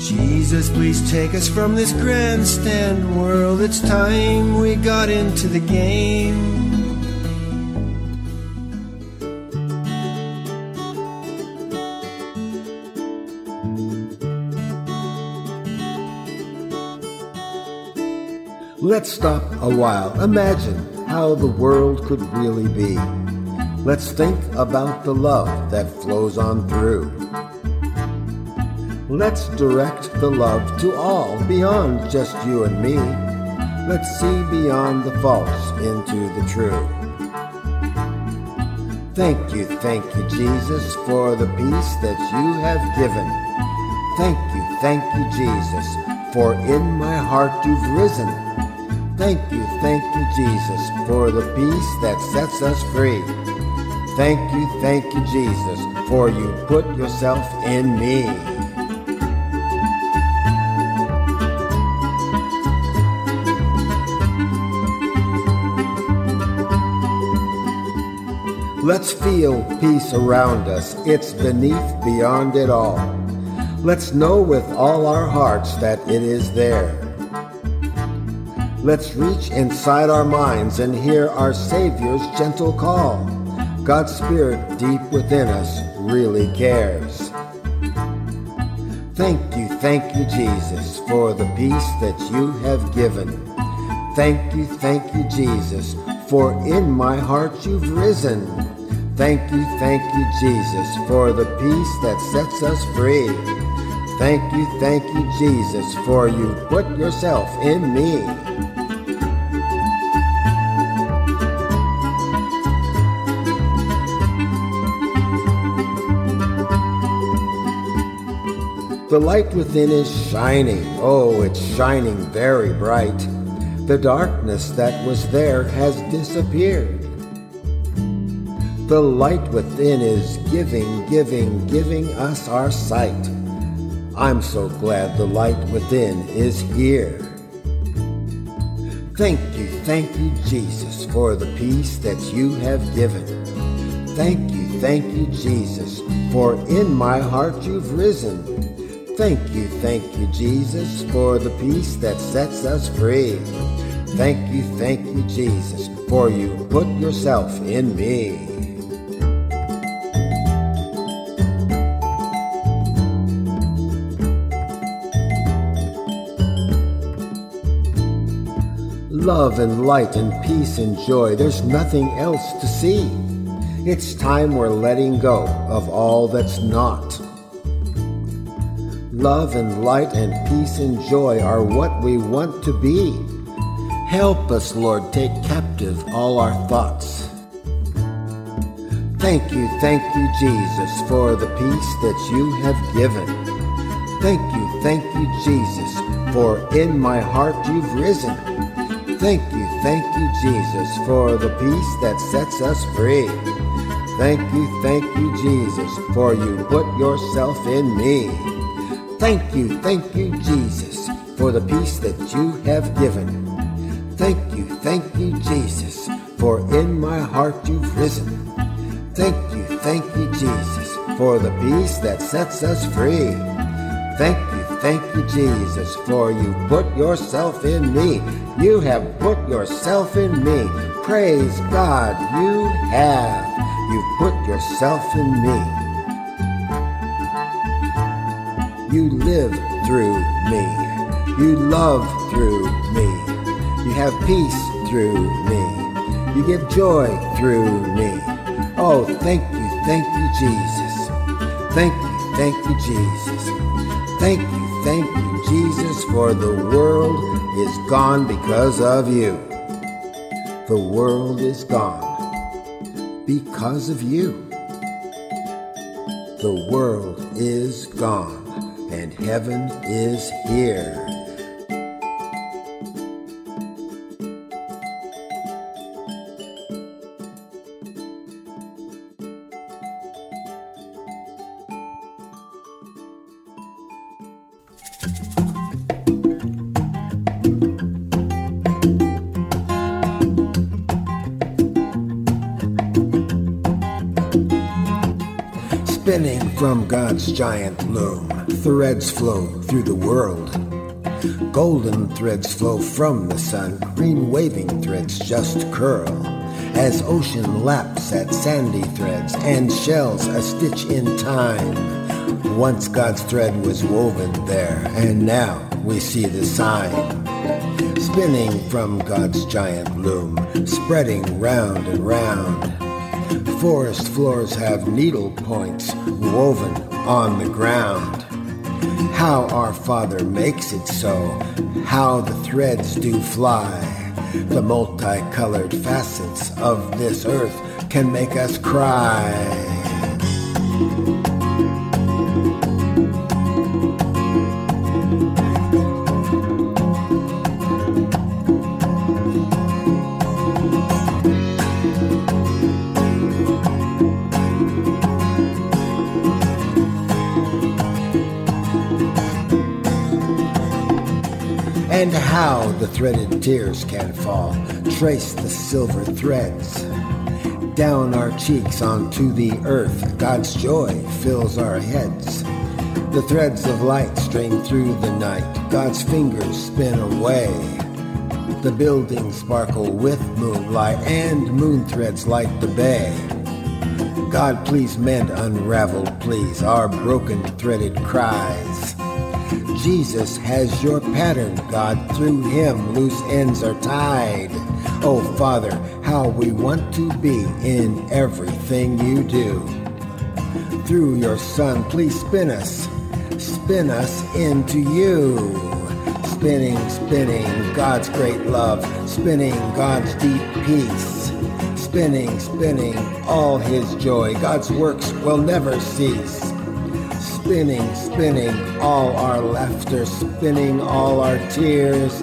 Jesus, please take us from this grandstand world. It's time we got into the game. Let's stop a while. Imagine how the world could really be. Let's think about the love that flows on through. Let's direct the love to all beyond just you and me. Let's see beyond the false into the true. Thank you, thank you, Jesus, for the peace that you have given. Thank you, thank you, Jesus, for in my heart you've risen. Thank you, thank you, Jesus, for the peace that sets us free. Thank you, thank you, Jesus, for you put yourself in me. Let's feel peace around us. It's beneath, beyond it all. Let's know with all our hearts that it is there. Let's reach inside our minds and hear our Savior's gentle call. God's Spirit deep within us really cares. Thank you, thank you, Jesus, for the peace that you have given. Thank you, thank you, Jesus, for in my heart you've risen. Thank you, thank you, Jesus, for the peace that sets us free. Thank you, thank you, Jesus, for you put yourself in me. The light within is shining. Oh, it's shining very bright. The darkness that was there has disappeared. The light within is giving, giving, giving us our sight. I'm so glad the light within is here. Thank you, thank you, Jesus, for the peace that you have given. Thank you, thank you, Jesus, for in my heart you've risen. Thank you, thank you, Jesus, for the peace that sets us free. Thank you, thank you, Jesus, for you put yourself in me. love and light and peace and joy. There's nothing else to see. It's time we're letting go of all that's not. Love and light and peace and joy are what we want to be. Help us, Lord, take captive all our thoughts. Thank you, thank you, Jesus, for the peace that you have given. Thank you, thank you, Jesus, for in my heart you've risen. Thank you, thank you, Jesus, for the peace that sets us free. Thank you, thank you, Jesus, for you put yourself in me. Thank you, thank you, Jesus, for the peace that you have given. Thank you, thank you, Jesus, for in my heart you've risen. Thank you, thank you, Jesus, for the peace that sets us free. Thank you, thank you, Jesus, for you put yourself in me. You have put yourself in me. Praise God, you have. You've put yourself in me. You live through me. You love through me. You have peace through me. You give joy through me. Oh, thank you, thank you, Jesus. Thank you, thank you, Jesus. Thank you, thank you, Jesus, for the world is gone because of you. The world is gone because of you. The world is gone and heaven is here. Spinning from God's giant loom, threads flow through the world. Golden threads flow from the sun, green waving threads just curl. As ocean laps at sandy threads and shells a stitch in time. Once God's thread was woven there, and now we see the sign. Spinning from God's giant loom, spreading round and round. Forest floors have needle points woven on the ground. How our Father makes it so, how the threads do fly. The multicolored facets of this earth can make us cry. And how the threaded tears can fall, trace the silver threads. Down our cheeks onto the earth, God's joy fills our heads. The threads of light stream through the night, God's fingers spin away. The buildings sparkle with moonlight, and moon threads light the bay. God, please mend unraveled, please, our broken threaded cries. Jesus has your pattern, God. Through him, loose ends are tied. Oh, Father, how we want to be in everything you do. Through your Son, please spin us, spin us into you. Spinning, spinning God's great love, spinning God's deep peace. Spinning, spinning all his joy, God's works will never cease spinning, spinning all our laughter, spinning all our tears,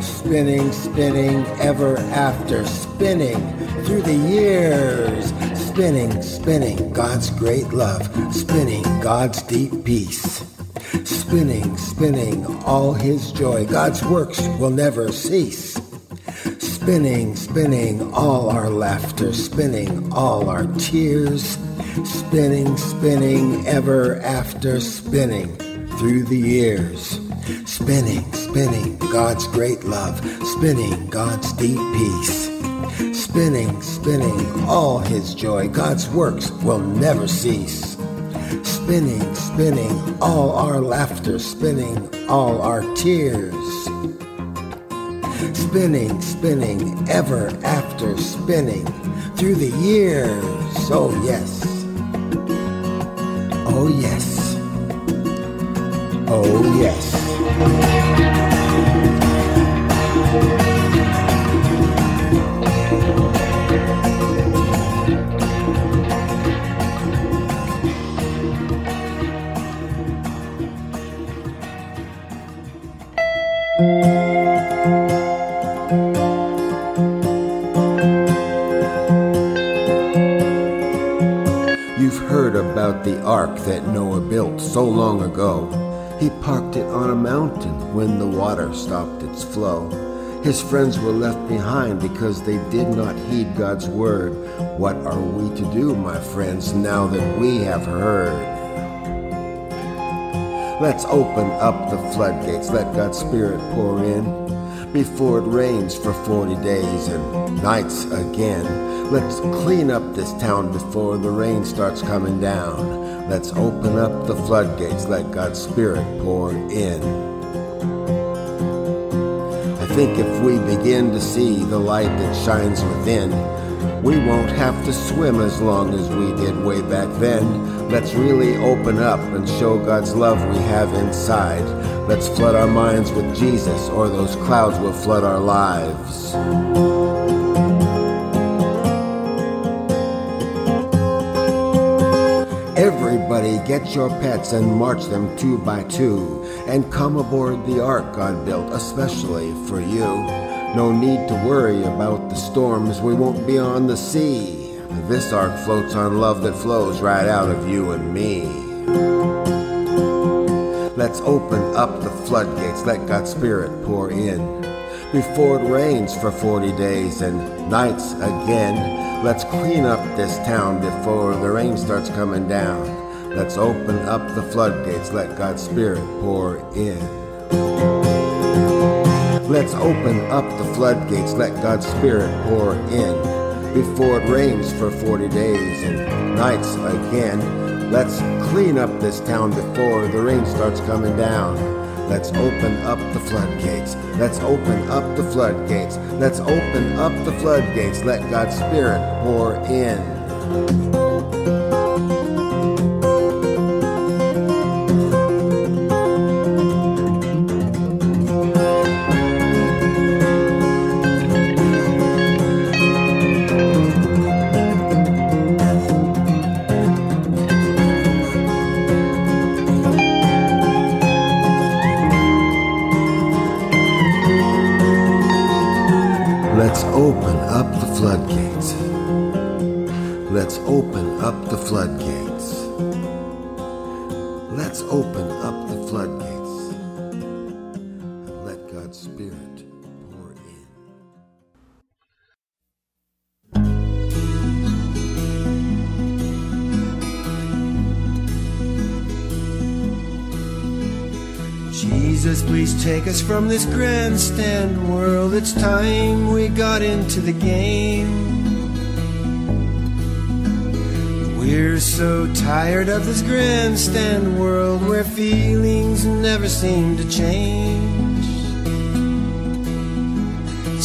spinning, spinning ever after, spinning through the years, spinning, spinning God's great love, spinning God's deep peace. Spinning, spinning all his joy, God's works will never cease. Spinning, spinning all our laughter, spinning all our tears, spinning, spinning ever after spinning through the years. Spinning, spinning God's great love, spinning God's deep peace. Spinning, spinning all his joy, God's works will never cease. Spinning, spinning all our laughter, spinning all our tears. Spinning, spinning ever after spinning through the years. Oh, yes. Oh, yes. Oh, yes. That Noah built so long ago. He parked it on a mountain when the water stopped its flow. His friends were left behind because they did not heed God's word. What are we to do, my friends, now that we have heard? Let's open up the floodgates, let God's Spirit pour in before it rains for 40 days and nights again. Let's clean up this town before the rain starts coming down. Let's open up the floodgates, let God's Spirit pour in. I think if we begin to see the light that shines within, we won't have to swim as long as we did way back then. Let's really open up and show God's love we have inside. Let's flood our minds with Jesus, or those clouds will flood our lives. Get your pets and march them two by two, and come aboard the ark God built especially for you. No need to worry about the storms, we won't be on the sea. This ark floats on love that flows right out of you and me. Let's open up the floodgates, let God's Spirit pour in. Before it rains for 40 days and nights again, let's clean up this town before the rain starts coming down. Let's open up the floodgates, let God's Spirit pour in. Let's open up the floodgates, let God's Spirit pour in. Before it rains for 40 days and nights again, let's clean up this town before the rain starts coming down. Let's open up the floodgates. Let's open up the floodgates. Let's open up the floodgates. Let God's Spirit pour in. Open up the floodgates. Let's open up the floodgates. Let's open up Jesus, please take us from this grandstand world. It's time we got into the game. We're so tired of this grandstand world where feelings never seem to change.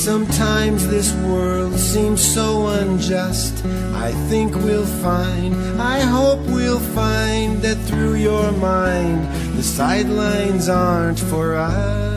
Sometimes this world seems so unjust. I think we'll find, I hope we'll find that through your mind, the sidelines aren't for us.